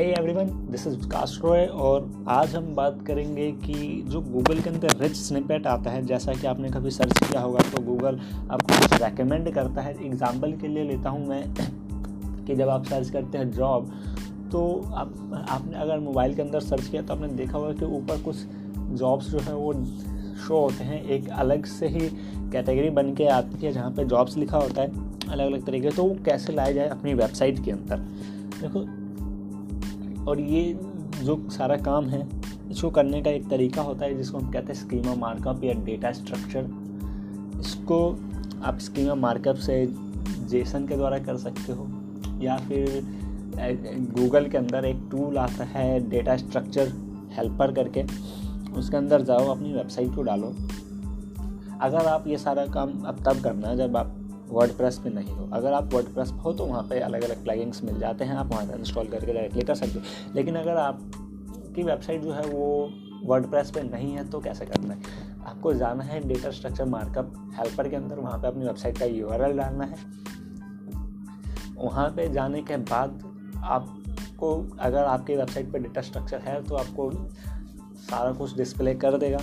Hey everyone this is Vikas Roy और आज हम बात करेंगे कि जो गूगल के अंदर रिच स्निपेट आता है, जैसा कि आपने कभी सर्च किया होगा तो गूगल आपको कुछ रेकमेंड करता है। एग्जांपल के लिए लेता हूँ मैं कि जब आप सर्च करते हैं जॉब तो आप, आपने अगर मोबाइल के अंदर सर्च किया तो आपने देखा होगा कि ऊपर कुछ जॉब्स जो है वो शो होते हैं। एक अलग से ही कैटेगरी बन के आती है जहाँ पे जॉब्स लिखा होता है अलग अलग तरीके तो वो कैसे लाया जाए अपनी वेबसाइट के अंदर? देखो और ये जो सारा काम है, इसको करने का एक तरीका होता है जिसको हम कहते हैं स्कीमा मार्कअप या डेटा स्ट्रक्चर इसको आप स्कीमा मार्कअप से जेसन के द्वारा कर सकते हो, या फिर गूगल के अंदर एक टूल आता है डेटा स्ट्रक्चर हेल्पर करके, उसके अंदर जाओ, अपनी वेबसाइट को डालो। अगर आप ये सारा काम अब तब करना जब आप वर्ड पर नहीं हो। अगर आप वर्ड पर हो तो वहाँ पे अलग अलग प्लगइन्स मिल जाते हैं, आप वहाँ से इंस्टॉल करके डायरेक्टली कर सकते हो। लेकिन अगर आपकी वेबसाइट जो है वो वर्ड प्रेस पर नहीं है तो कैसे करना है? आपको जाना है डेटा स्ट्रक्चर मार्कअप हेल्पर के अंदर, वहाँ पे अपनी वेबसाइट का यूआरएल डालना है। वहाँ पे जाने के बाद आपको, अगर आपकी वेबसाइट पर डेटा स्ट्रक्चर है तो आपको सारा कुछ डिस्प्ले कर देगा।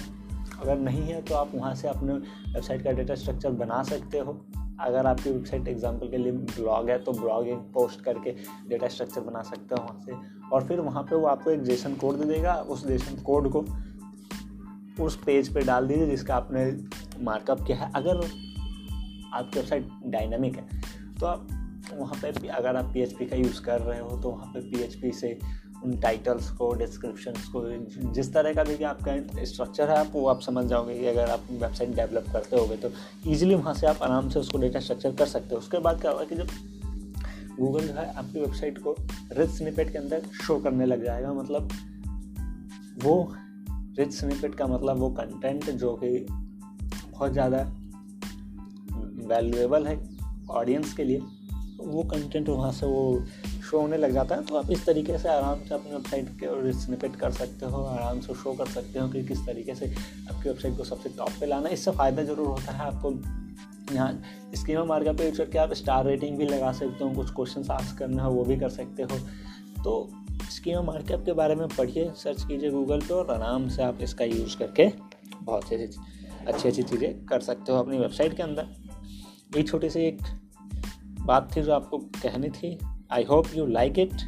अगर नहीं है तो आप वहाँ से अपने वेबसाइट का डेटा स्ट्रक्चर बना सकते हो। अगर आपकी वेबसाइट एग्ज़ाम्पल के लिए ब्लॉग है तो ब्लॉग एक पोस्ट करके डेटा स्ट्रक्चर बना सकते हो वहाँ से। और फिर वहाँ पे वो आपको एक जेसन कोड दे देगा, उस जेसन कोड को उस पेज पे डाल दीजिए जिसका आपने मार्कअप किया है। अगर आपकी वेबसाइट डायनामिक है तो आप वहाँ पे अगर आप पीएचपी का यूज़ कर रहे हो तो वहाँ पे पी से उन टाइटल्स को डिस्क्रिप्शन को, जिस तरह का भी आपका स्ट्रक्चर है, आप वो आप समझ जाओगे कि अगर आप वेबसाइट डेवलप करते होगे तो ईजिली वहाँ से आप आराम से उसको डेटा स्ट्रक्चर कर सकते हो। उसके बाद क्या होगा कि जब गूगल जो है आपकी वेबसाइट को रिच स्निपेट के अंदर शो करने लग जाएगा मतलब वो रिच स्निपेट का मतलब वो कंटेंट जो कि बहुत ज़्यादा वैल्यूएबल है ऑडियंस के लिए, वो कंटेंट वहाँ से वो शो होने लग जाता है तो आप इस तरीके से आराम से अपनी वेबसाइट के स्निपेट कर सकते हो, आराम से शो कर सकते हो कि किस तरीके से आपकी वेबसाइट को सबसे टॉप पे लाना इससे फ़ायदा ज़रूर होता है आपको यहाँ स्कीमा मार्केट पे यूज़ करके आप स्टार रेटिंग भी लगा सकते हो, कुछ क्वेश्चन आस्क करना हो, वो भी कर सकते हो। तो स्कीमा मार्केट के बारे में पढ़िए सर्च कीजिए गूगल पे और आराम से आप इसका यूज़ करके बहुत सी अच्छी अच्छी चीज़ें कर सकते हो अपनी वेबसाइट के अंदर। ये छोटी सी एक बात थी जो आपको कहनी थी I hope you like it.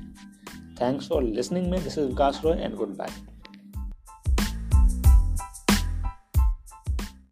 Thanks for listening me. This is Vikas Roy and goodbye.